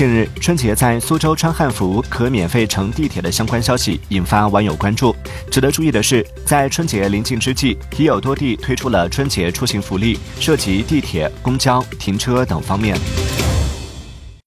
近日春节在苏州穿汉服可免费乘地铁的相关消息引发网友关注。值得注意的是在春节临近之际已有多地推出了春节出行福利涉及地铁公交停车等方面。